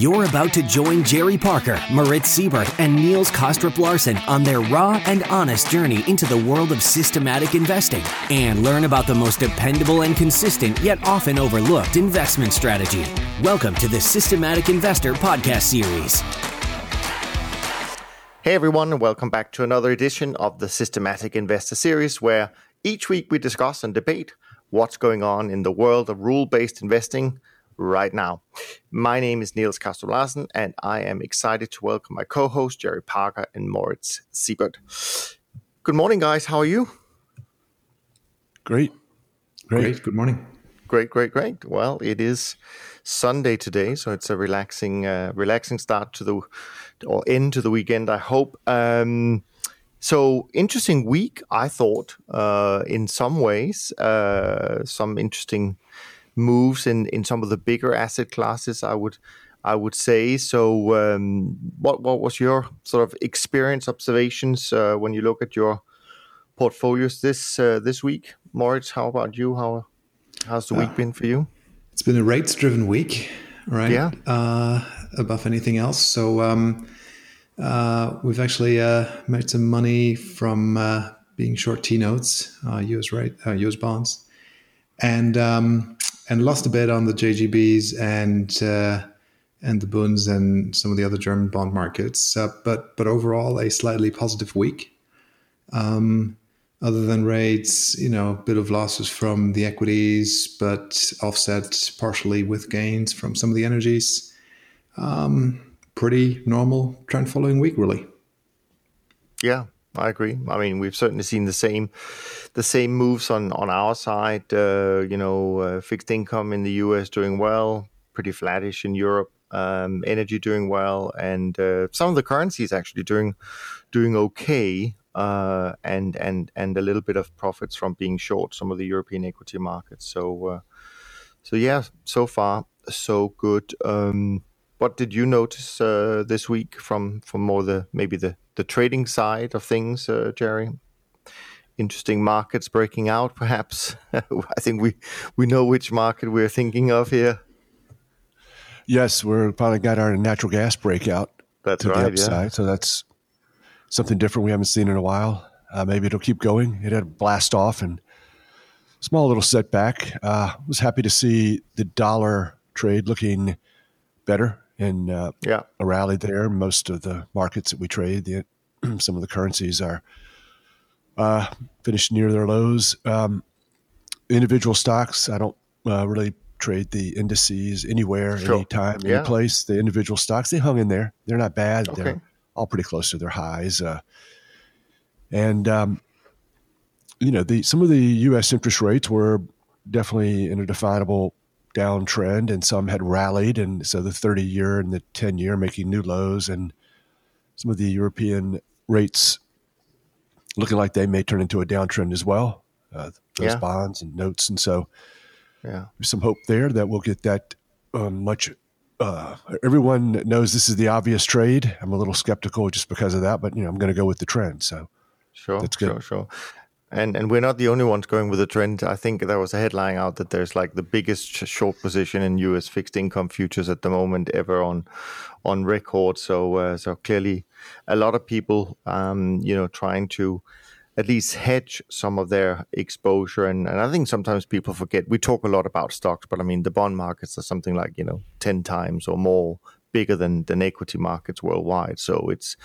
You're about to join Jerry Parker, Moritz Seibert, and Niels Kaastrup Larsen on their raw and honest journey into the world of systematic investing and learn about the most dependable and consistent yet often overlooked investment strategy. Welcome to the Systematic Investor Podcast Series. Hey everyone, and welcome back to another edition of the Systematic Investor Series, where each week we discuss and debate what's going on in the world of rule based investing right now. My name is Niels Kaastrup Larsen, and I am excited to welcome my co host, Jerry Parker and Moritz Seibert. Good morning, guys. How are you? Great. Great. great. Good morning. Great, great, great. Well, it is Sunday today, so it's a relaxing, uh, relaxing start to the or end to the weekend. I hope. Um, so interesting week, I thought. Uh, in some ways, uh, some interesting moves in in some of the bigger asset classes. I would I would say. So, um, what what was your sort of experience observations uh, when you look at your portfolios this uh, this week, Moritz? How about you? How how's the week uh, been for you? It's been a rates driven week, right? Yeah. Uh, above anything else, so um, uh, we've actually uh, made some money from being short T notes, US rate, US bonds, and um, and lost a bit on the JGBs and uh, and the Bunds and some of the other German bond markets. Uh, but but overall, a slightly positive week. Um, other than rates, you know, a bit of losses from the equities, but offset partially with gains from some of the energies. Um, pretty normal trend following week, really. Yeah, I agree. I mean, we've certainly seen the same the same moves on on our side. Uh, you know, uh, fixed income in the U.S. doing well, pretty flattish in Europe. Um, energy doing well, and uh, some of the currencies actually doing doing okay. Uh, and and and a little bit of profits from being short some of the European equity markets. So uh, so yeah, so far so good. Um, what did you notice uh, this week from from more the maybe the the trading side of things, uh, Jerry? Interesting markets breaking out, perhaps. I think we we know which market we're thinking of here. Yes, we're finally got our natural gas breakout that's to right, the upside. Yeah. So that's something different we haven't seen in a while. Uh, maybe it'll keep going. It had a blast off and small little setback. Uh, was happy to see the dollar trade looking better in uh, yeah. a rally there. Most of the markets that we trade, the, some of the currencies are uh, finished near their lows. Um, individual stocks, I don't uh, really trade the indices anywhere, sure. anytime, yeah. any place. The individual stocks, they hung in there. They're not bad. Okay. They're all pretty close to their highs. Uh, and um, you know, the some of the U.S. interest rates were definitely in a definable downtrend, and some had rallied, and so the 30 year and the 10 year making new lows, and some of the European rates looking like they may turn into a downtrend as well. Uh, those yeah. bonds and notes, and so yeah, there's some hope there that we'll get that um, much. Uh, everyone knows this is the obvious trade. I'm a little skeptical just because of that, but you know I'm going to go with the trend. So sure, that's good. sure, sure and and we're not the only ones going with the trend. I think there was a headline out that there's like the biggest short position in U.S. fixed income futures at the moment ever on on record. So uh, so clearly, a lot of people, um, you know, trying to at least hedge some of their exposure. And, and I think sometimes people forget. We talk a lot about stocks, but I mean the bond markets are something like you know ten times or more bigger than than equity markets worldwide. So it's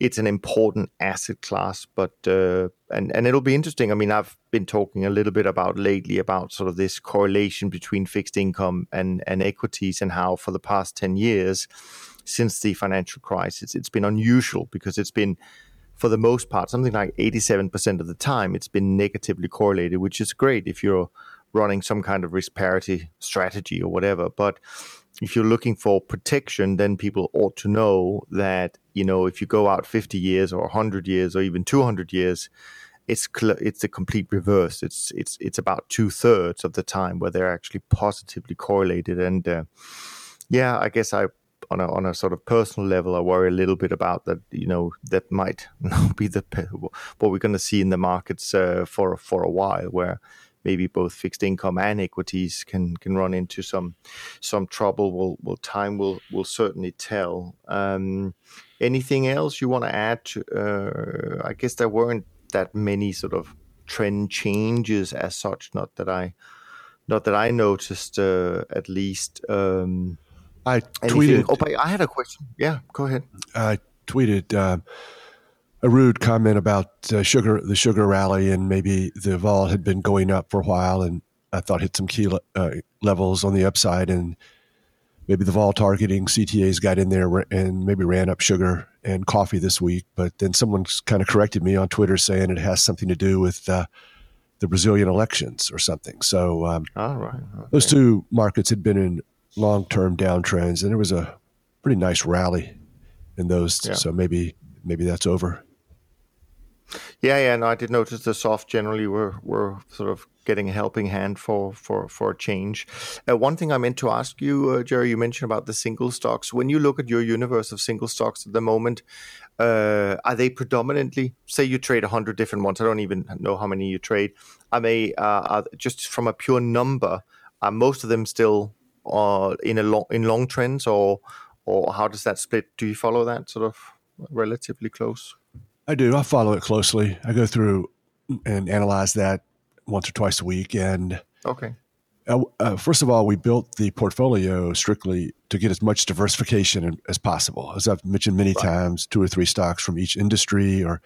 it's an important asset class, but uh, and and it'll be interesting. I mean, I've been talking a little bit about lately about sort of this correlation between fixed income and and equities, and how for the past ten years, since the financial crisis, it's been unusual because it's been for the most part, something like 87% of the time, it's been negatively correlated, which is great if you're running some kind of risk parity strategy or whatever. But if you're looking for protection, then people ought to know that you know if you go out 50 years or 100 years or even 200 years, it's cl- it's the complete reverse. It's it's it's about two thirds of the time where they're actually positively correlated. And uh, yeah, I guess I on a on a sort of personal level, I worry a little bit about that. You know, that might not be the what we're going to see in the markets uh, for for a while, where maybe both fixed income and equities can can run into some some trouble. Will will time will will certainly tell. Um, anything else you want to add? To, uh, I guess there weren't that many sort of trend changes as such. Not that I not that I noticed uh, at least. Um, I tweeted. Oh, I had a question. Yeah, go ahead. I tweeted uh, a rude comment about uh, sugar, the sugar rally, and maybe the vol had been going up for a while, and I thought hit some key uh, levels on the upside, and maybe the vol targeting CTAs got in there and maybe ran up sugar and coffee this week. But then someone kind of corrected me on Twitter saying it has something to do with uh, the Brazilian elections or something. So um, Okay. those two markets had been in long term downtrends, and there was a pretty nice rally in those. Yeah. So maybe maybe that's over. Yeah, yeah, no, I did notice the soft generally were were sort of getting a helping hand for for for a change. Uh, one thing I meant to ask you, uh, Jerry, you mentioned about the single stocks. When you look at your universe of single stocks at the moment, uh, are they predominantly? Say you trade hundred different ones. I don't even know how many you trade. Are they uh, are just from a pure number? Are most of them still uh, in a long in long trends, or or how does that split? Do you follow that sort of relatively close? I do. I follow it closely. I go through and analyze that once or twice a week. And Okay. uh, uh, first of all, we built the portfolio strictly to get as much diversification as possible. As I've mentioned many times, two or three stocks from each industry or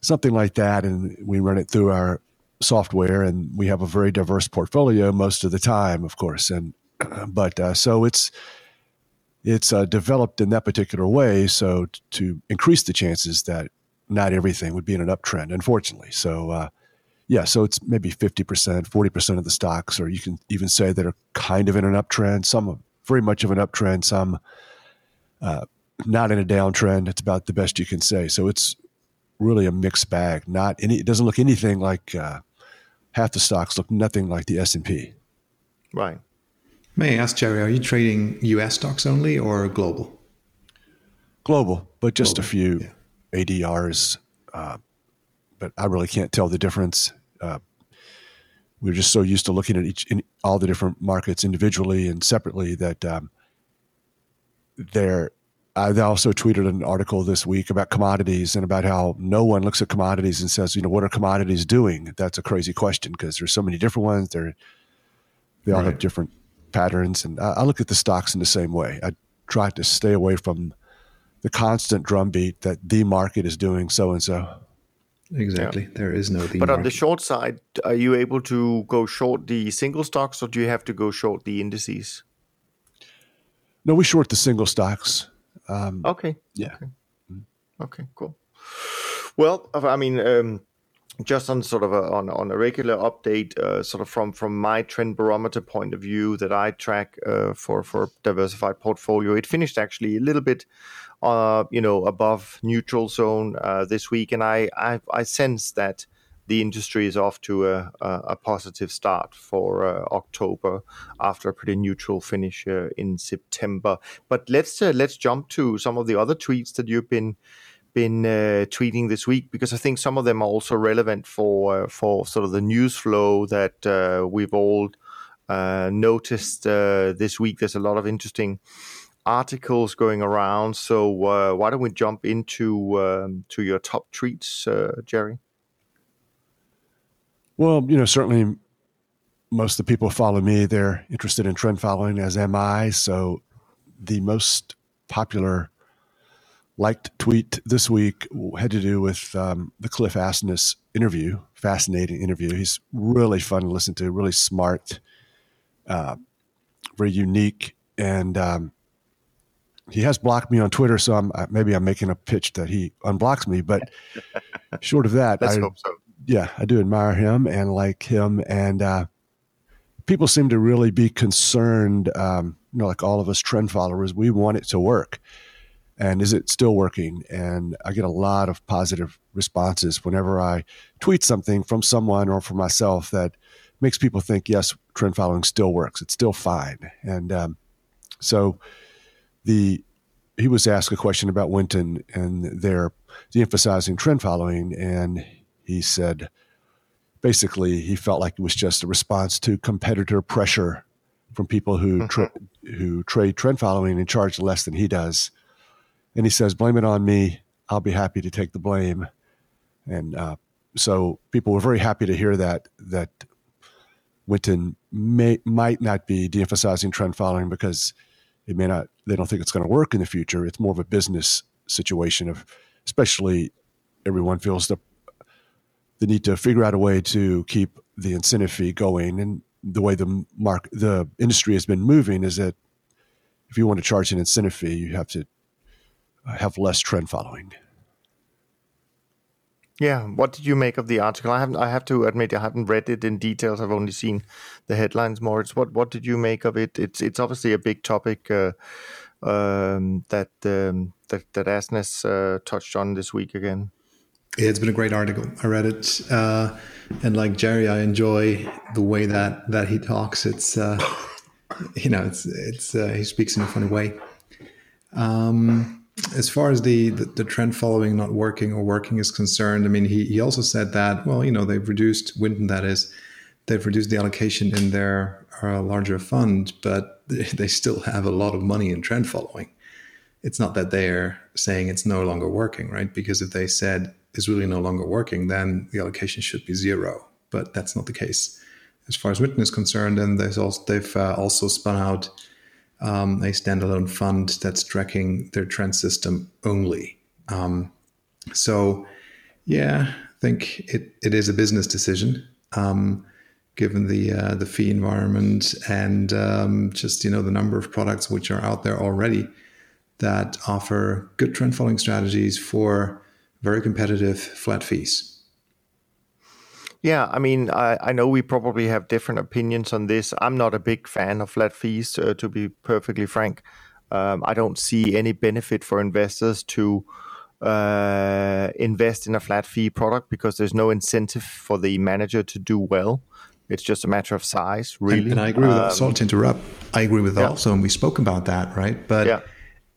something like that. And we run it through our software, and we have a very diverse portfolio most of the time, of course. And but uh, so it's it's uh, developed in that particular way, so t- to increase the chances that not everything would be in an uptrend, unfortunately. So, uh, yeah, so it's maybe 50%, 40% of the stocks, or you can even say that are kind of in an uptrend, some very much of an uptrend, some uh, not in a downtrend. It's about the best you can say. So it's really a mixed bag. Not any, it doesn't look anything like uh, half the stocks look nothing like the S&P. Right. May I ask, Jerry, are you trading US stocks only or global? global, but just a few yeah. ADRs. Uh, but I really can't tell the difference. Uh, we're just so used to looking at each in all the different markets individually and separately that um, there. I also tweeted an article this week about commodities and about how no one looks at commodities and says, you know, what are commodities doing? That's a crazy question because there's so many different ones. They're they all have different patterns, and I, I look at the stocks in the same way. I try to stay away from the constant drumbeat that the market is doing so and so. Exactly. There is no the But on the short side, are you able to go short the single stocks or do you have to go short the indices? No, we short the single stocks. Um, Okay. yeah. Okay, cool. Well, I mean, um, just on sort of a, on on a regular update, uh, sort of from from my trend barometer point of view that I track uh, for for diversified portfolio, it finished actually a little bit, uh, you know, above neutral zone uh, this week, and I I, I sense that the industry is off to a, a, positive start for uh, October after a pretty neutral finish uh, in September. But let's uh, let's jump to some of the other tweets that you've been been uh, tweeting this week because I think some of them are also relevant for uh, for sort of the news flow that uh, we've all uh, noticed uh, this week. There's a lot of interesting articles going around. So uh, why don't we jump into um, to your top tweets, Jerry? Well, you know, certainly most of the people follow me, they're interested in trend following, as am I. So the most popular liked tweet this week had to do with um, the Cliff Asness interview. Fascinating interview. He's really fun to listen to, really smart, uh, very unique. And um, he has blocked me on Twitter, so I'm, uh, maybe I'm making a pitch that he unblocks me. But short of that, Let's I, hope so. yeah, I do admire him and like him. And uh, people seem to really be concerned, um, you know, like all of us trend followers, we want it to work. And is it still working? And I get a lot of positive responses whenever I tweet something from someone or from myself that makes people think, yes, trend following still works. It's still fine. And um, so the he was asked a question about Winton and they're de-emphasizing trend following, and he said, basically he felt like it was just a response to competitor pressure from people who mm-hmm. tra- who trade trend following and charge less than he does. And he says, "Blame it on me. I'll be happy to take the blame." And uh, so people were very happy to hear that that Winton may might not be de-emphasizing trend following because it may not. They don't think it's going to work in the future. It's more of a business situation of, especially, everyone feels the the need to figure out a way to keep the incentive fee going. And the way the mark the industry has been moving is that if you want to charge an incentive fee, you have to have less trend following. Yeah, what did you make of the article? I haven't. I have to admit, I haven't read it in details. I've only seen the headlines more. It's what what did you make of it? It's it's obviously a big topic uh, um, that um, that that Asness uh, touched on this week again. Yeah, it's been a great article. I read it, uh, and like Jerry, I enjoy the way that that he talks. It's uh, you know, it's it's uh, he speaks in a funny way. Um, as far as the, the, the trend following not working or working is concerned, I mean, he he also said that well, you know, they've reduced Winton. That is, they've reduced the allocation in their uh, larger fund, but they still have a lot of money in trend following. It's not that they're saying it's no longer working, right? Because if they said is really no longer working, then the allocation should be zero. But that's not the case as far as Winton is concerned. And also, they've uh, also spun out um, a standalone fund that's tracking their trend system only. Um, so, yeah, I think it, it is a business decision. Um, given the uh, the fee environment and um, just you know the number of products which are out there already that offer good trend following strategies for very competitive flat fees. Yeah, I mean, I, I know we probably have different opinions on this. I'm not a big fan of flat fees, uh, to be perfectly frank. Um, I don't see any benefit for investors to uh, invest in a flat fee product because there's no incentive for the manager to do well. It's just a matter of size, really. And, and I agree with um, that. Sorry to interrupt. I agree with yeah. also, and we spoke about that, right? But yeah.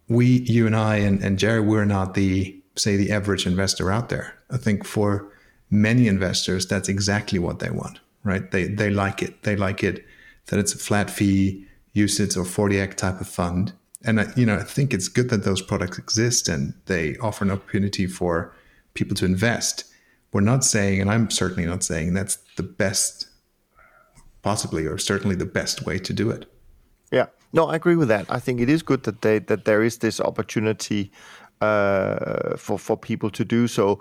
we, you and I, and, and Jerry, we're not the say the average investor out there. I think for many investors, that's exactly what they want, right? They they like it. They like it that it's a flat fee UCITS or 40 Act type of fund. And I, you know, I think it's good that those products exist and they offer an opportunity for people to invest. We're not saying, and I'm certainly not saying that's the best, possibly or certainly the best way to do it. Yeah, no, I agree with that. I think it is good that they that there is this opportunity uh, for for people to do so.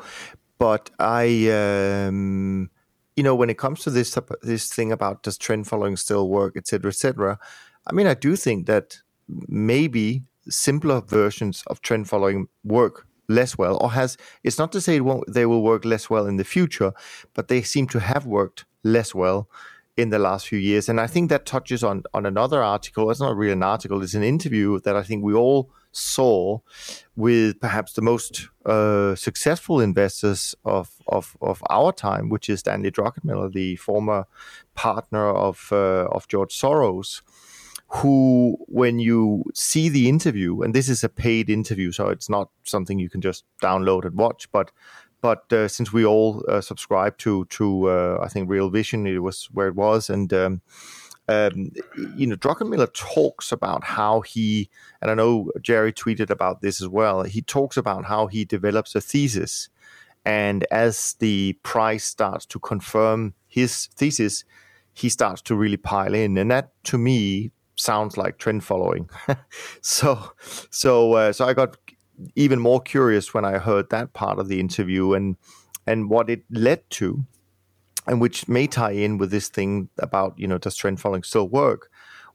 But I, um, you know, when it comes to this this thing about does trend following still work, etc., etc. I mean, I do think that maybe simpler versions of trend following work less well, or has. It's not to say it won't, they will work less well in the future, but they seem to have worked less well in the last few years. And I think that touches on on another article. It's not really an article; it's an interview that I think we all saw with perhaps the most uh, successful investors of, of, of our time, which is Stanley Druckenmiller, the former partner of uh, of George Soros, who, when you see the interview, and this is a paid interview, so it's not something you can just download and watch, but but uh, since we all uh, subscribe to to uh, I think Real Vision, it was where it was, and um, um, you know, Druckenmiller talks about how he, and I know Jerry tweeted about this as well. He talks about how he develops a thesis, and as the price starts to confirm his thesis, he starts to really pile in, and that to me sounds like trend following. so, so, uh, so I got even more curious when I heard that part of the interview and and what it led to and which may tie in with this thing about you know does trend following still work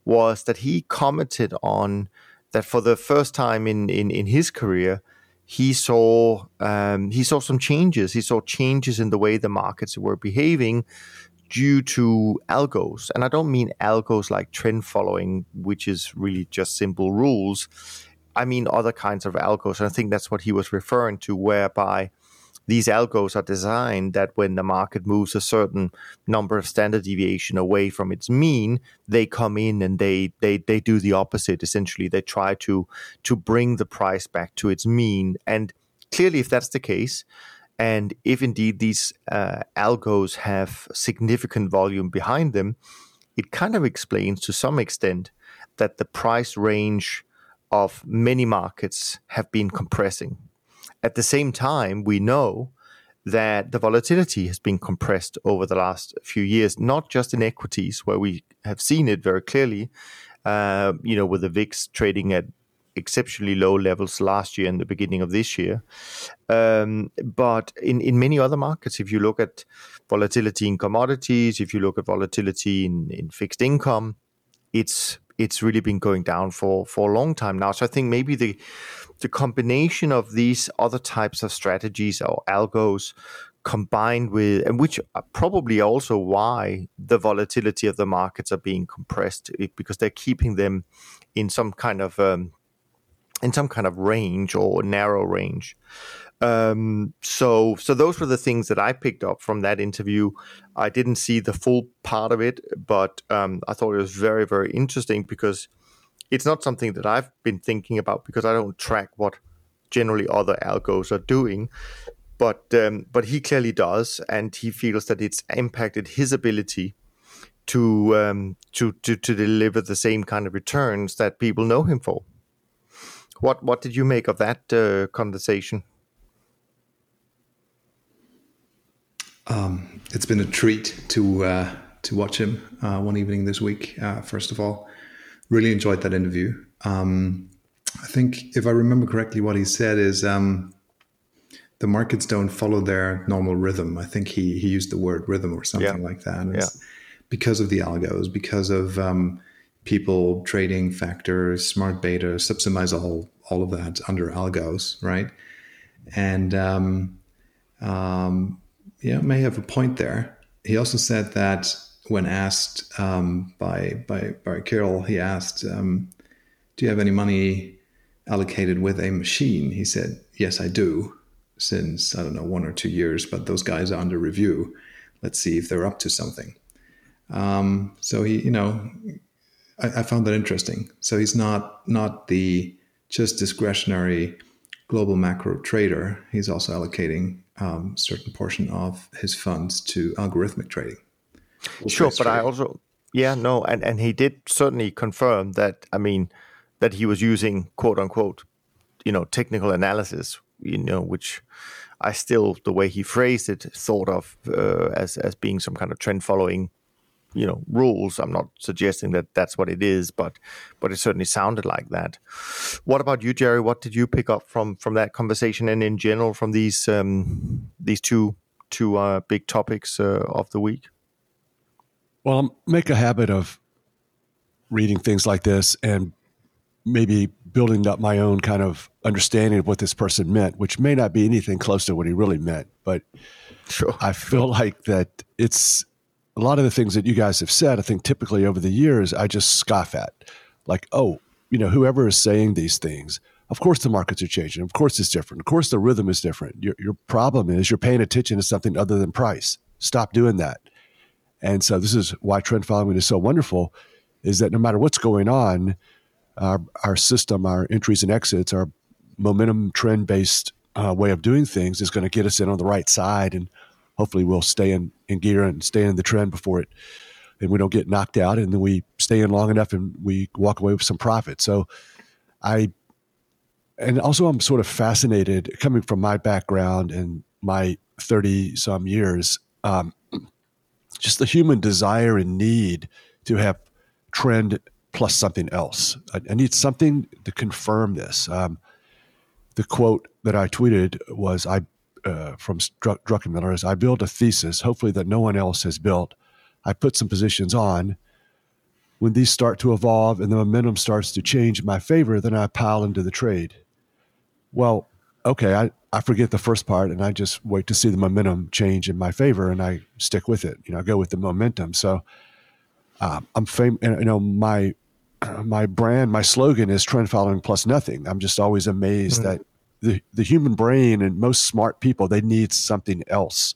was that he commented on that for the first time in in, in his career he saw um, he saw some changes. He saw changes in the way the markets were behaving due to algos. And i don't mean algos like trend following which is really just simple rules. I mean other kinds of algos. And i think that's what he was referring to whereby these algos are designed that when the market moves a certain number of standard deviation away from its mean, they come in and they they they do the opposite. Essentially, they try to to bring the price back to its mean. And clearly, if that's the case, And if indeed these uh, algos have significant volume behind them, it kind of explains to some extent that the price range of many markets have been compressing. At the same time, we know that the volatility has been compressed over the last few years, not just in equities, where we have seen it very clearly, uh, you know, with the VIX trading at exceptionally low levels last year and the beginning of this year. Um, but in, in many other markets, if you look at volatility in commodities, if you look at volatility in, in fixed income, it's it's really been going down for for a long time now. So I think maybe the the combination of these other types of strategies or algos combined with and which are probably also why the volatility of the markets are being compressed because they're keeping them in some kind of um, in some kind of range or narrow range um, so so those were the things that I picked up from that interview. I didn't see the full part of it, but um, I thought it was very very interesting because it's not something that I've been thinking about because I don't track what generally other algos are doing. But um, but he clearly does, and he feels that it's impacted his ability to um, to to to deliver the same kind of returns that people know him for. What what did you make of that uh, conversation? Um, it's been a treat to uh, to watch him uh, one evening this week. Uh, first of all, really enjoyed that interview. Um, I think if I remember correctly, what he said is um, the markets don't follow their normal rhythm. I think he he used the word rhythm or something yeah. like that. Yeah. because of the algos, because of um, people trading factors, smart beta, subsumize all all of that under algos, right? And um, um, yeah, may have a point there. He also said that when asked um, by by Barry Carroll, he asked, um, "Do you have any money allocated with a machine?" He said, "Yes, I do." Since I don't know one or two years, but those guys are under review. Let's see if they're up to something. Um, so he, you know, I, I found that interesting. So he's not not the just discretionary global macro trader. He's also allocating um, certain portion of his funds to algorithmic trading. Sure, but. I also yeah no, and and he did certainly confirm that. I mean that he was using quote unquote, you know, technical analysis. You know, which I still the way he phrased it thought of uh, as as being some kind of trend following you know rules i'm not suggesting that that's what it is but but it certainly sounded like that what about you jerry what did you pick up from from that conversation and in general from these um these two two uh, big topics uh, of the week well make a habit of reading things like this and maybe building up my own kind of understanding of what this person meant which may not be anything close to what he really meant but sure i feel like that it's a lot of the things that you guys have said, I think typically over the years, I just scoff at. Like, oh, you know, whoever is saying these things, of course the markets are changing. Of course it's different. Of course the rhythm is different. Your, your problem is you're paying attention to something other than price. Stop doing that. And so this is why trend following is so wonderful, is that no matter what's going on, our, our system, our entries and exits, our momentum trend based uh, way of doing things is going to get us in on the right side and hopefully we'll stay in, in gear and stay in the trend before it and we don't get knocked out and then we stay in long enough and we walk away with some profit. So I and also I'm sort of fascinated coming from my background and my 30 some years um, just the human desire and need to have trend plus something else. I, I need something to confirm this. Um, the quote that I tweeted was I uh, from Druckenmiller is I build a thesis, hopefully that no one else has built. I put some positions on. When these start to evolve and the momentum starts to change in my favor, then I pile into the trade. Well, okay, I, I forget the first part and I just wait to see the momentum change in my favor and I stick with it. You know, I go with the momentum. So um, I'm fam- you know, my my brand, my slogan is trend following plus nothing. I'm just always amazed mm-hmm. that the, the human brain and most smart people, they need something else.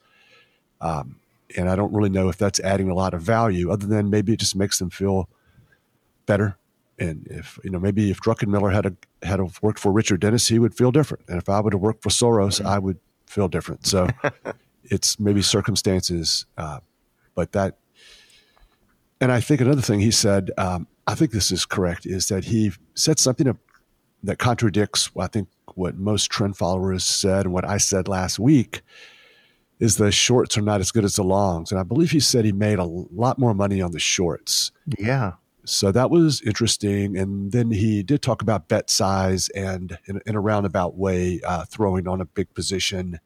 Um, and I don't really know if that's adding a lot of value other than maybe it just makes them feel better. And if, you know, maybe if Druckenmiller had a, had a worked for Richard Dennis, he would feel different. And if I would have worked for Soros, mm-hmm. I would feel different. So it's maybe circumstances, uh, but that. And I think another thing he said, um, I think this is correct, is that he said something that contradicts, I think, what most trend followers said and what I said last week is the shorts are not as good as the longs. And I believe he said he made a lot more money on the shorts. Yeah. So that was interesting. And then he did talk about bet size and in, in a roundabout way, uh, throwing on a big position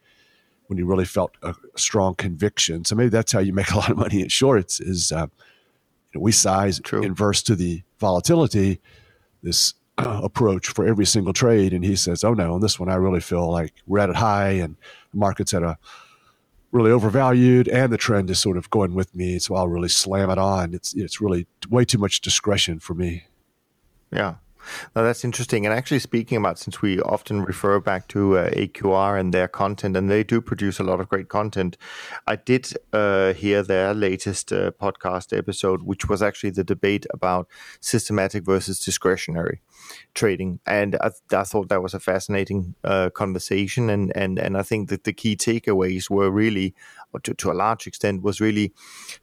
when he really felt a, strong conviction. So maybe that's how you make a lot of money in shorts is uh, you know, we size True. inverse to the volatility, this uh, approach for every single trade. And he says, oh no, on this one, I really feel like we're at a high and the market's at a really overvalued and the trend is sort of going with me. So I'll really slam it on. It's, it's really way too much discretion for me. Yeah. Now that's interesting. And actually, speaking about since we often refer back to uh, AQR and their content, and they do produce a lot of great content, I did uh, hear their latest uh, podcast episode, which was actually the debate about systematic versus discretionary trading, and I, I thought that was a fascinating uh, conversation. And and and I think that the key takeaways were really, to, to a large extent, was really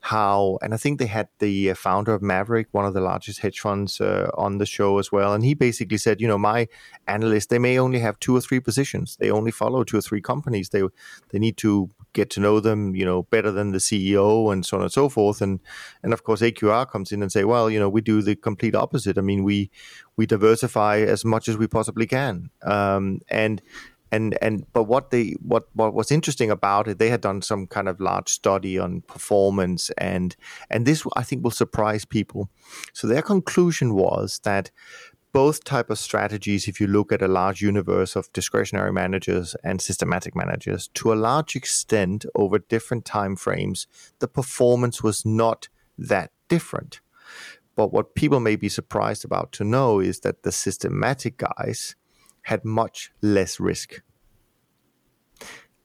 how. And I think they had the uh, founder of Maverick, one of the largest hedge funds, uh, on the show as well, and he basically said, you know, my analysts they may only have two or three positions, they only follow two or three companies, they they need to get to know them, you know, better than the CEO and so on and so forth. And and of course AQR comes in and say, well, you know, we do the complete opposite. I mean, we we diversify as much as we possibly can. Um, and and and but what they what what was interesting about it, they had done some kind of large study on performance and and this I think will surprise people. So their conclusion was that both type of strategies if you look at a large universe of discretionary managers and systematic managers to a large extent over different time frames the performance was not that different but what people may be surprised about to know is that the systematic guys had much less risk.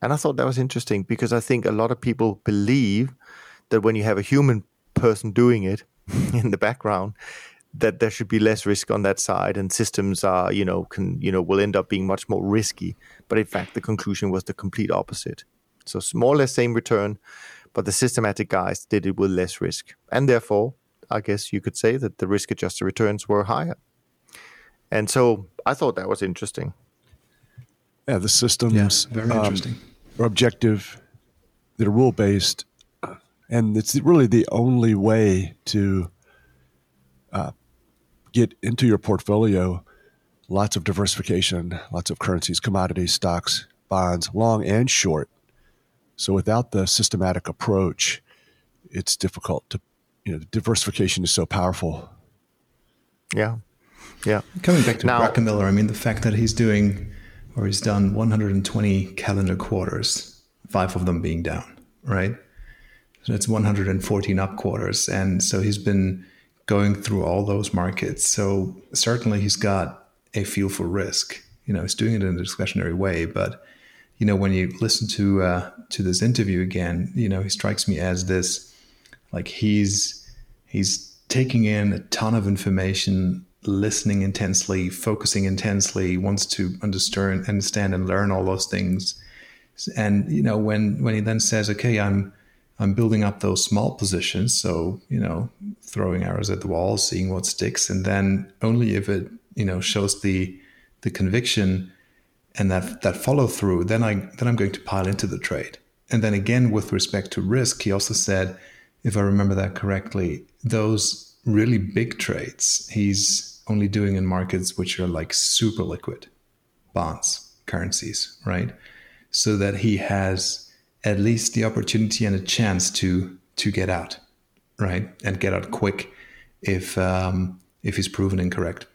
And i thought that was interesting because i think a lot of people believe that when you have a human person doing it in the background that there should be less risk on that side and systems are you know can you know will end up being much more risky. But in fact the conclusion was the complete opposite. So more or less same return but the systematic guys did it with less risk. And therefore i guess you could say that the risk adjusted returns were higher and so i thought that was interesting yeah the systems yeah, very um, interesting are objective they're rule based and it's really the only way to uh, get into your portfolio lots of diversification, lots of currencies, commodities, stocks, bonds, long and short. So without the systematic approach, it's difficult to, you know, diversification is so powerful. Yeah. Yeah. Coming back to now, Druckenmiller, I mean, the fact that he's doing, or he's done 120 calendar quarters, five of them being down, right? So it's 114 up quarters. And so he's been going through all those markets. So certainly he's got a feel for risk. You know, he's doing it in a discretionary way, but you know, when you listen to uh, to this interview again, you know, he strikes me as this like he's he's taking in a ton of information, listening intensely, focusing intensely, wants to understand understand and learn all those things. And you know, when when he then says, "Okay, I'm I'm building up those small positions. So, you know, throwing arrows at the wall, seeing what sticks. And then only if it, you know, shows the, the conviction and that, that follow through, then I, then I'm going to pile into the trade. And then again, with respect to risk, he also said, if I remember that correctly, those really big trades, he's only doing in markets which are like super liquid bonds, currencies, right? So that he has at least the opportunity and a chance to to get out, right, and get out quick if um, if he's proven incorrect.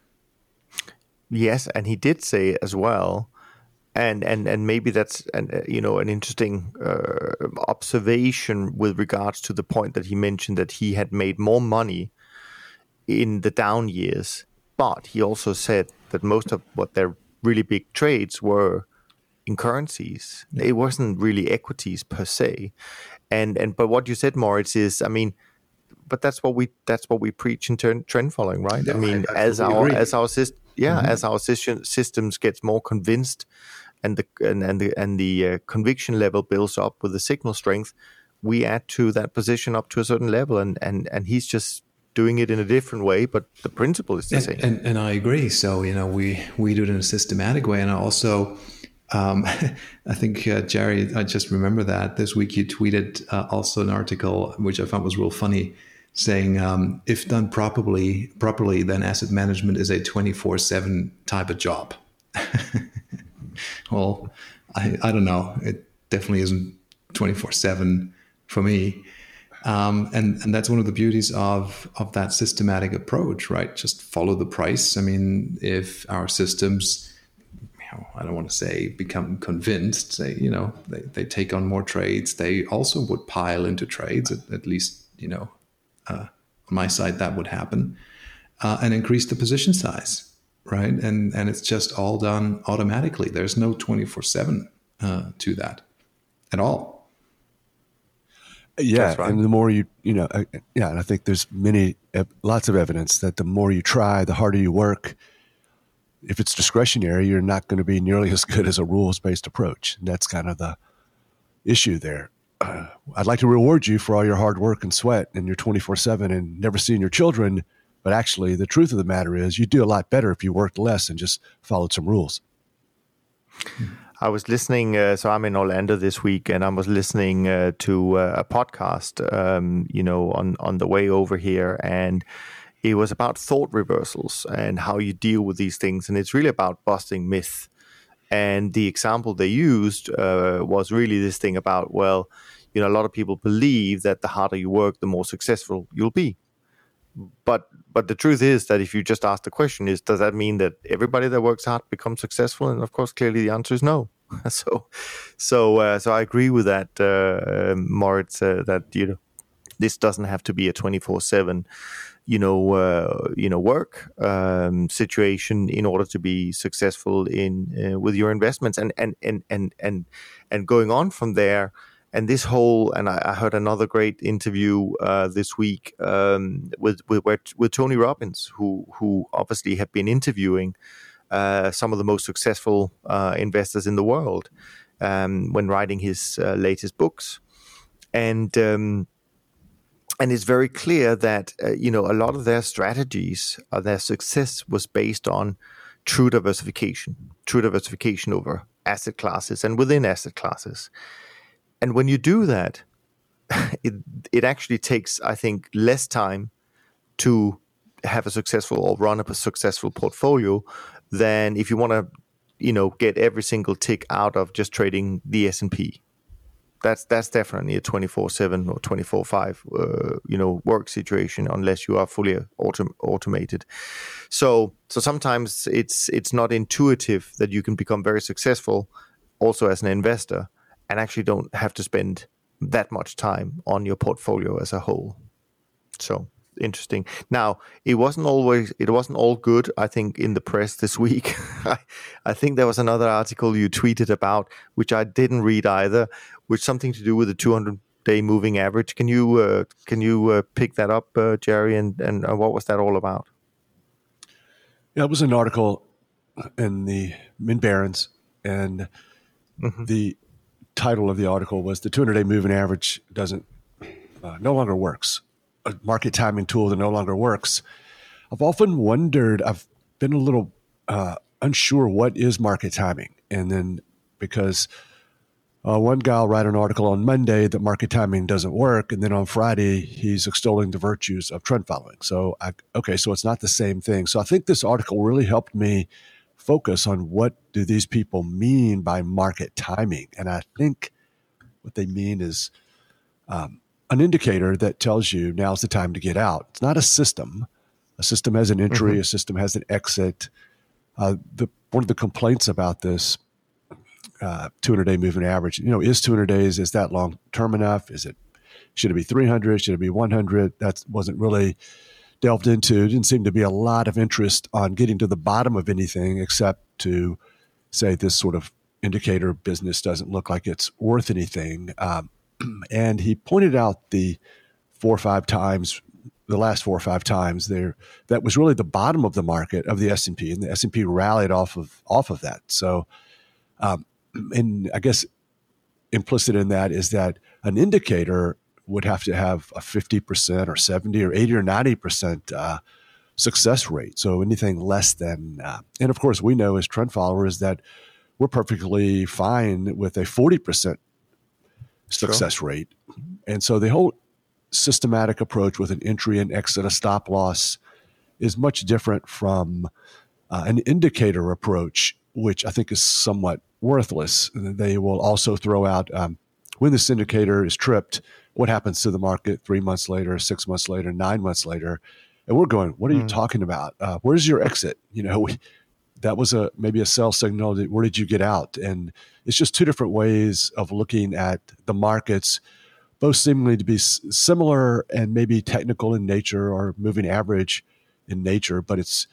Yes, and he did say as well, and and and maybe that's an uh, you know an interesting uh, observation with regards to the point that he mentioned that he had made more money in the down years, but he also said that most of what their really big trades were in currencies. It wasn't really equities per se. And and but what you said, Moritz, is I mean, but that's what we that's what we preach in turn, trend following, right? I mean, I, as our agree. as our system, yeah, mm-hmm. as our system, systems gets more convinced and the and, and the and the uh, conviction level builds up with the signal strength, we add to that position up to a certain level, and and and he's just doing it in a different way, but the principle is the and, same. And, and I agree. So you know, we we do it in a systematic way, and I also. Um, I think uh, Jerry, I just remember that this week you tweeted uh, also an article which I found was real funny, saying um, if done properly, properly, then asset management is a twenty four seven type of job. well, I, I don't know. It definitely isn't twenty four seven for me. Um, and and that's one of the beauties of of that systematic approach, right? Just follow the price. I mean, if our systems, you know, I don't want to say become convinced, say you know they, they take on more trades, they also would pile into trades. At, at least you know, uh, on my side that would happen, uh, and increase the position size, right? And and it's just all done automatically. There's no twenty four seven uh, to that at all. Yeah, right. and the more you you know, uh, yeah, and I think there's many lots of evidence that the more you try, the harder you work. If it's discretionary, you're not going to be nearly as good as a rules based approach. And that's kind of the issue there. Uh, I'd like to reward you for all your hard work and sweat and your 24 7 and never seeing your children. But actually, the truth of the matter is, you'd do a lot better if you worked less and just followed some rules. I was listening. Uh, so I'm in Orlando this week, and I was listening uh, to uh, a podcast, um, you know, on on the way over here, and it was about thought reversals and how you deal with these things, and it's really about busting myth. And the example they used uh, was really this thing about, well, you know, a lot of people believe that the harder you work, the more successful you'll be but but the truth is that if you just ask the question is does that mean that everybody that works hard becomes successful? And of course clearly the answer is no. So so uh, so i agree with that uh, moritz uh, that you know this doesn't have to be a 24/7 you know uh, you know work um, situation in order to be successful in uh, with your investments. And and and and and and going on from there and this whole and I, I heard another great interview uh, this week um, with, with with Tony Robbins, who who obviously have been interviewing uh, some of the most successful uh, investors in the world um, when writing his uh, latest books, and um, and it's very clear that uh, you know a lot of their strategies, uh, their success was based on true diversification, true diversification over asset classes and within asset classes and when you do that, it it actually takes, I think, less time to have a successful or run up a successful portfolio than if you want to, you know, get every single tick out of just trading the S and P. That's that's definitely a twenty four seven or twenty four five, uh, you know, work situation unless you are fully autom- automated. So so sometimes it's it's not intuitive that you can become very successful, also as an investor and actually don't have to spend that much time on your portfolio as a whole. So interesting. Now, it wasn't always it wasn't all good. I think in the press this week, I, I think there was another article you tweeted about which I didn't read either, which something to do with the 200 day moving average. Can you uh, can you uh, pick that up, uh, Jerry? And and uh, what was that all about? Yeah, it was an article in the Min Barron's, and mm-hmm. the title of the article was the 200 day moving average doesn't uh, no longer works. A market timing tool that no longer works. I've often wondered i've been a little uh, unsure what is market timing. And then because uh, one guy will write an article on monday that market timing doesn't work. And then on friday he's extolling the virtues of trend following. So I, okay so it's not the same thing. So i think this article really helped me focus on what do these people mean by market timing. And I think what they mean is um, an indicator that tells you now's the time to get out. It's not a system. A system has an entry, mm-hmm. a system has an exit. Uh, the one of the complaints about this uh, 200 day moving average, you know, is 200 days is that long term enough? Is it should it be 300? Should it be 100? That wasn't really delved into. Didn't seem to be a lot of interest on getting to the bottom of anything except to say this sort of indicator business doesn't look like it's worth anything. Um, and he pointed out the four or five times, the last four or five times there, that was really the bottom of the market of the S and the S and P rallied off of off of that. So Um, and I guess implicit in that is that an indicator would have to have a 50% or 70 or 80 or 90% uh, success rate. So anything less than, uh, and of course, we know as trend followers that we're perfectly fine with a 40% success sure. rate. And so the whole systematic approach with an entry and exit, a stop loss, is much different from uh, an indicator approach, which I think is somewhat worthless. They will also throw out um, when this indicator is tripped, what happens to the market three months later, six months later, nine months later. And we're going, what are mm. you talking about? Uh, where's your exit? You know, we, that was a maybe a sell signal. Where did you get out? And it's just two different ways of looking at the markets, both seemingly to be s- similar and maybe technical in nature or moving average in nature, but it's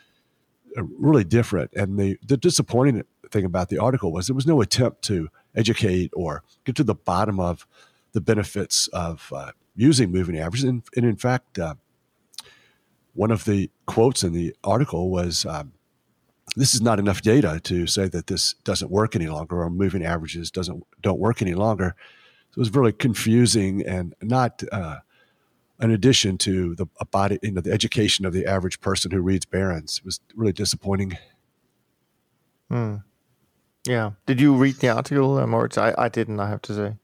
uh, really different. And the the disappointing thing about the article was there was no attempt to educate or get to the bottom of the benefits of uh, using moving averages. And, and in fact, uh, one of the quotes in the article was um, this is not enough data to say that this doesn't work any longer or moving averages doesn't don't work any longer. So it was really confusing and not uh, an addition to the body, you know, the education of the average person who reads Barron's. It was really disappointing. Hmm. Yeah. Did you read the article, uh, Moritz? I, I didn't. I have to say.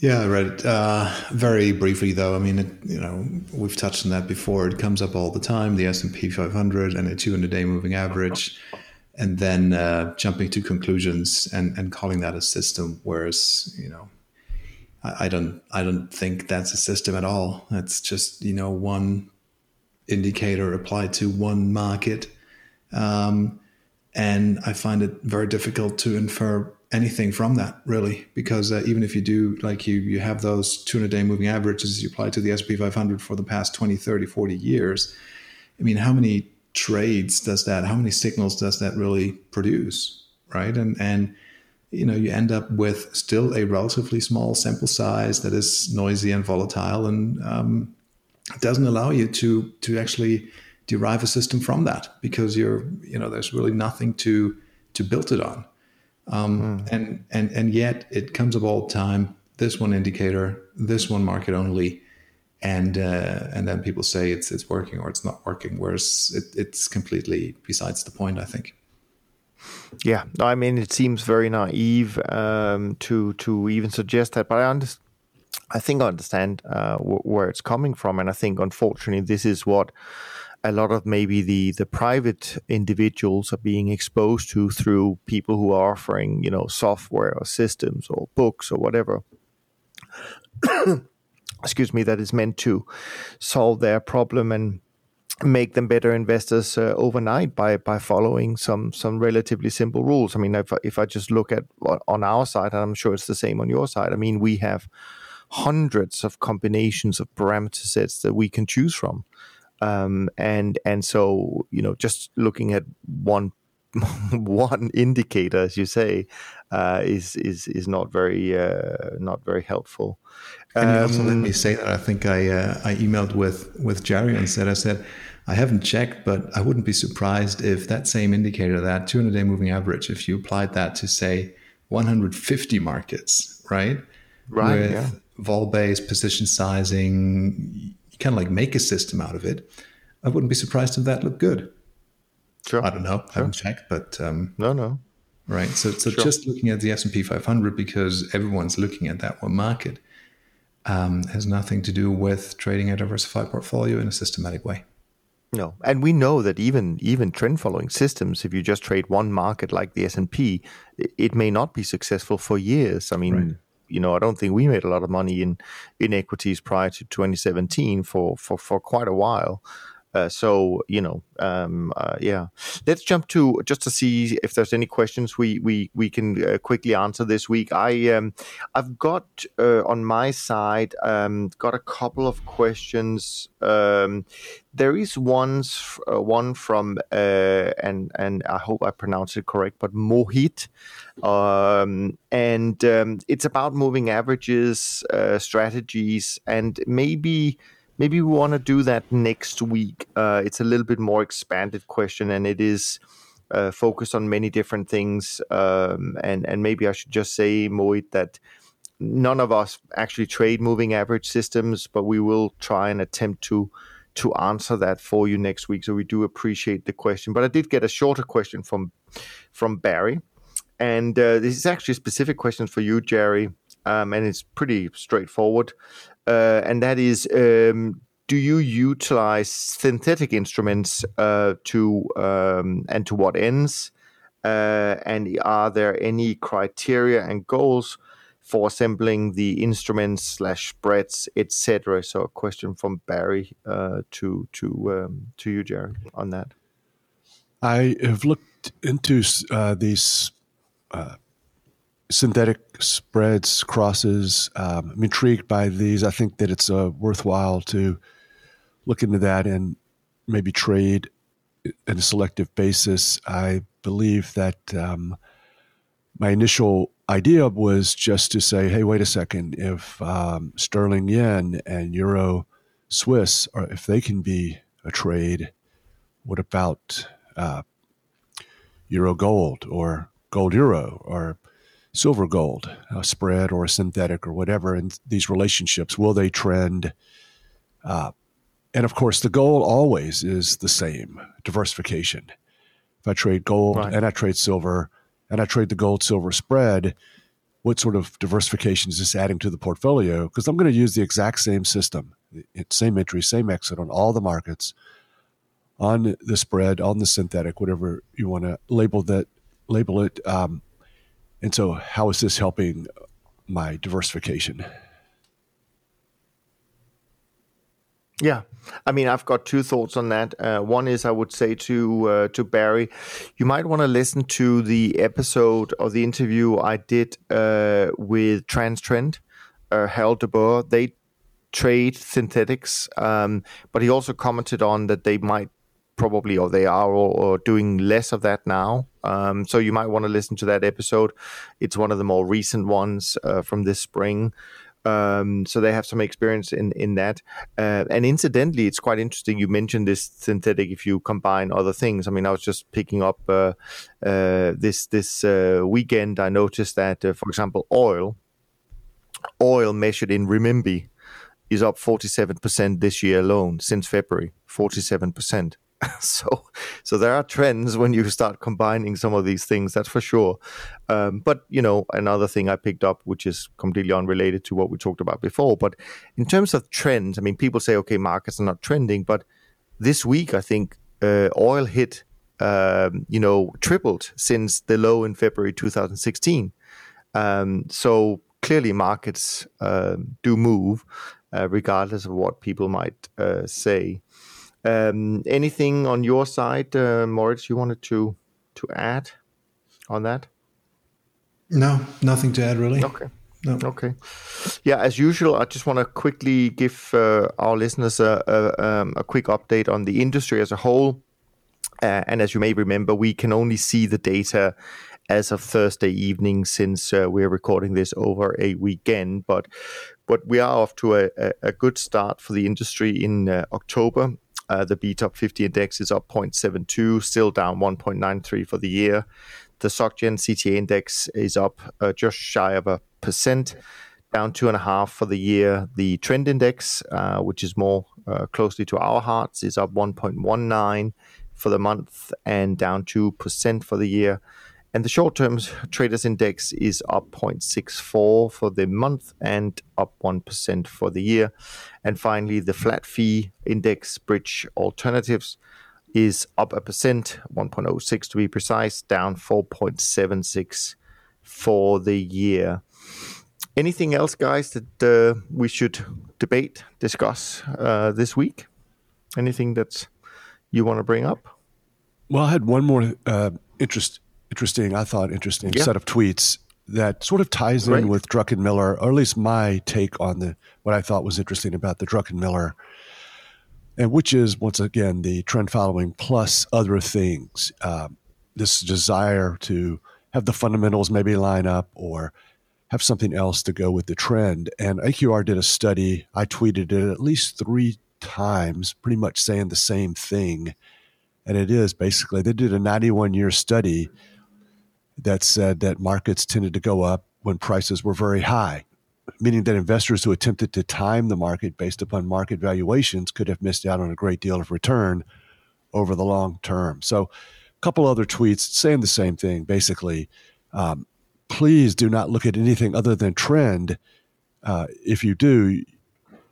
Yeah, I read it uh, very briefly, though. I mean, it, you know, we've touched on that before. It comes up all the time: the S and P 500 and a 200-day moving average, and then uh, jumping to conclusions and, and calling that a system. Whereas, you know, I, I don't, I don't think that's a system at all. That's just you know one indicator applied to one market, um, and I find it very difficult to infer anything from that really because uh, even if you do like you you have those 200 day moving averages you apply to the S&P 500 for the past 20 30 40 years i mean how many trades does that how many signals does that really produce right? And and you know you end up with still a relatively small sample size that is noisy and volatile and um, doesn't allow you to to actually derive a system from that because you're you know there's really nothing to to build it on um, mm. and and and yet it comes up all the time. This one indicator, this one market only, and uh, and then people say it's it's working or it's not working. Whereas it, it's completely besides the point. I think. Yeah, I mean, it seems very naive um, to to even suggest that, but I understand. I think I understand uh, w- where it's coming from, and I think unfortunately this is what a lot of maybe the the private individuals are being exposed to through people who are offering you know software or systems or books or whatever excuse me that is meant to solve their problem and make them better investors uh, overnight by by following some some relatively simple rules. I mean, if if I just look at on our side, and I'm sure it's the same on your side. I mean, we have hundreds of combinations of parameter sets that we can choose from. Um, and and so you know, just looking at one one indicator, as you say, uh, is is is not very uh, not very helpful. And um, also let me say that I think I uh, I emailed with with Jerry and said I said I haven't checked, but I wouldn't be surprised if that same indicator, that 200 day moving average, if you applied that to say 150 markets, right? Right. With yeah. vol based position sizing, kind of like make a system out of it. I wouldn't be surprised if that looked good. Sure. I don't know. Sure. I haven't checked, but um, no, no. Right. So, so sure. just looking at the S and P 500 because everyone's looking at that one market um, has nothing to do with trading a diversified portfolio in a systematic way. No, and we know that even even trend following systems, if you just trade one market like the S and P, it may not be successful for years. I mean, right you know, I don't think we made a lot of money in in equities prior to 2017 for for for quite a while. Uh, so you know, um, uh, yeah. Let's jump to just to see if there's any questions we we we can uh, quickly answer this week. I um, I've got uh, on my side um, got a couple of questions. Um, there is one's uh, one from uh, and and I hope I pronounced it correct, but Mohit, um, and um, it's about moving averages strategies and maybe maybe we want to do that next week. Uh, it's a little bit more expanded question, and it is uh, focused on many different things. Um, and and maybe I should just say, Moit, that none of us actually trade moving average systems, but we will try and attempt to to answer that for you next week. So we do appreciate the question. But I did get a shorter question from from Barry, and uh, this is actually a specific question for you, Jerry, um, and it's pretty straightforward. Uh, and that is, um, do you utilize synthetic instruments uh, to um, and to what ends? Uh, and are there any criteria and goals for assembling the instruments slash spreads, etc. So a question from Barry uh, to to um, to you, Jerry, on that. I have looked into uh, these uh, synthetic spreads, crosses. Um, I'm intrigued by these. I think that it's uh, worthwhile to look into that and maybe trade in a selective basis. I believe that um, my initial idea was just to say, hey, wait a second, if um, sterling yen and euro Swiss, or if they can be a trade, what about uh, euro gold or gold euro or silver gold, a spread or a synthetic or whatever? And these relationships, will they trend? Uh, and of course, the goal always is the same diversification. If I trade gold right. and I trade silver, and I trade the gold silver spread, what sort of diversification is this adding to the portfolio? Because I'm going to use the exact same system, same entry, same exit on all the markets, on the spread, on the synthetic, whatever you want to label that, label it. Um, and so, how is this helping my diversification? Yeah, I mean, I've got two thoughts on that. Uh, one is I would say to uh, to Barry, you might want to listen to the episode or the interview I did uh, with TransTrend, uh, Harold de Boer. They trade synthetics, um, but he also commented on that they might probably or they are or, or doing less of that now. Um, so you might want to listen to that episode. It's one of the more recent ones uh, from this spring. Um, so they have some experience in in that. Uh, and incidentally, it's quite interesting. You mentioned this synthetic. If you combine other things, I mean, I was just picking up uh, uh, this this uh, weekend. I noticed that, uh, for example, oil oil measured in renminbi is up forty seven percent this year alone since February. Forty seven percent. so so there are trends when you start combining some of these things that's for sure. Um, but you know another thing i picked up which is completely unrelated to what we talked about before but in terms of trends i mean people say okay markets are not trending but this week i think uh, oil hit um, you know tripled since the low in february 2016 um, so clearly markets uh, do move uh, regardless of what people might uh, say um, anything on your side, uh, Moritz, you wanted to to add on that? No, nothing to add really. Okay. No. Okay. Yeah, as usual, I just want to quickly give uh, our listeners a, a, um, a, quick update on the industry as a whole. Uh, and as you may remember, we can only see the data as of Thursday evening since uh, we're recording this over a weekend. But but we are off to a, a good start for the industry in uh, October. Uh, the BTOP 50 index is up 0.72, still down 1.93 for the year. The SocGen CTA index is up uh, just shy of a percent, down two and a half for the year. The trend index, uh, which is more uh, closely to our hearts, is up 1.19 for the month and down 2% for the year. And the short term traders index is up 0.64 for the month and up 1% for the year. And finally, the flat fee index bridge alternatives is up a percent, 1.06 to be precise, down 4.76 for the year. Anything else, guys, that uh, we should debate, discuss uh, this week? Anything that you want to bring up? Well, I had one more uh, interest interesting, I thought, interesting yeah. set of tweets that sort of ties in with Druckenmiller, or at least my take on the what I thought was interesting about the Druckenmiller, and which is once again the trend following plus other things. Um, this desire to have the fundamentals maybe line up or have something else to go with the trend. And AQR did a study. I tweeted it at least three times, pretty much saying the same thing And it is basically, they did a 91 year study that said that markets tended to go up when prices were very high, meaning that investors who attempted to time the market based upon market valuations could have missed out on a great deal of return over the long term. So, a couple other tweets saying the same thing basically. Um, please do not look at anything other than trend. Uh, if you do,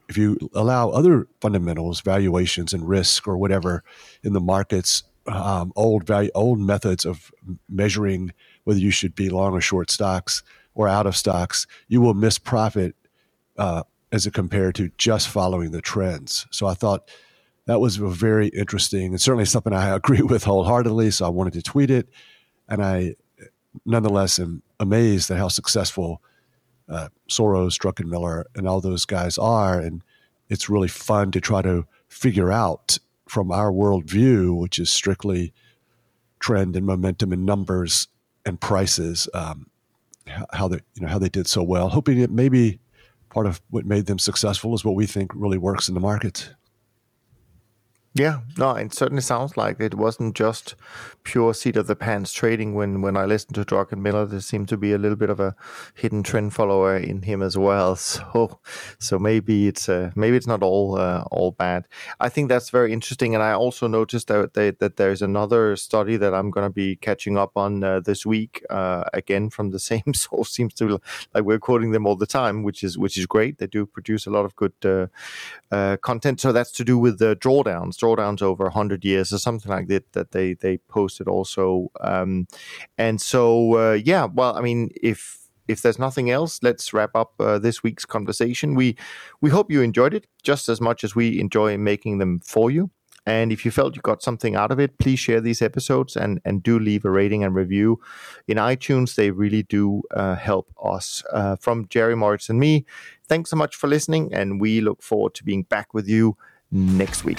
if you allow other fundamentals, valuations and risk or whatever in the markets, um, old value, old methods of measuring whether you should be long or short stocks or out of stocks, you will miss profit uh, as it compared to just following the trends. So I thought that was very interesting and certainly something I agree with wholeheartedly. So I wanted to tweet it, and I nonetheless am amazed at how successful uh, Soros, Druckenmiller, and all those guys are. And it's really fun to try to figure out from our worldview, which is strictly trend and momentum and numbers and prices, um, how they you know how they did so well. Hoping that maybe part of what made them successful is what we think really works in the market. Yeah, no, it certainly sounds like it wasn't just pure seat of the pants trading. When when I listened to Druckenmiller, there seemed to be a little bit of a hidden trend follower in him as well. So so maybe it's uh, maybe it's not all uh, all bad. I think that's very interesting, and I also noticed that they, that there's another study that I'm going to be catching up on uh, this week. Uh, again, from the same source, seems to like we're quoting them all the time, which is which is great. They do produce a lot of good uh, uh, content. So that's to do with the drawdowns drawdowns over 100 years or something like that that they they posted also um, and so uh, yeah well i mean if if there's nothing else let's wrap up uh, this week's conversation we we hope you enjoyed it just as much as we enjoy making them for you and if you felt you got something out of it, please share these episodes and, and do leave a rating and review in iTunes. They really do uh, help us. Uh, from Jerry Moritz and me, thanks so much for listening, and we look forward to being back with you next week.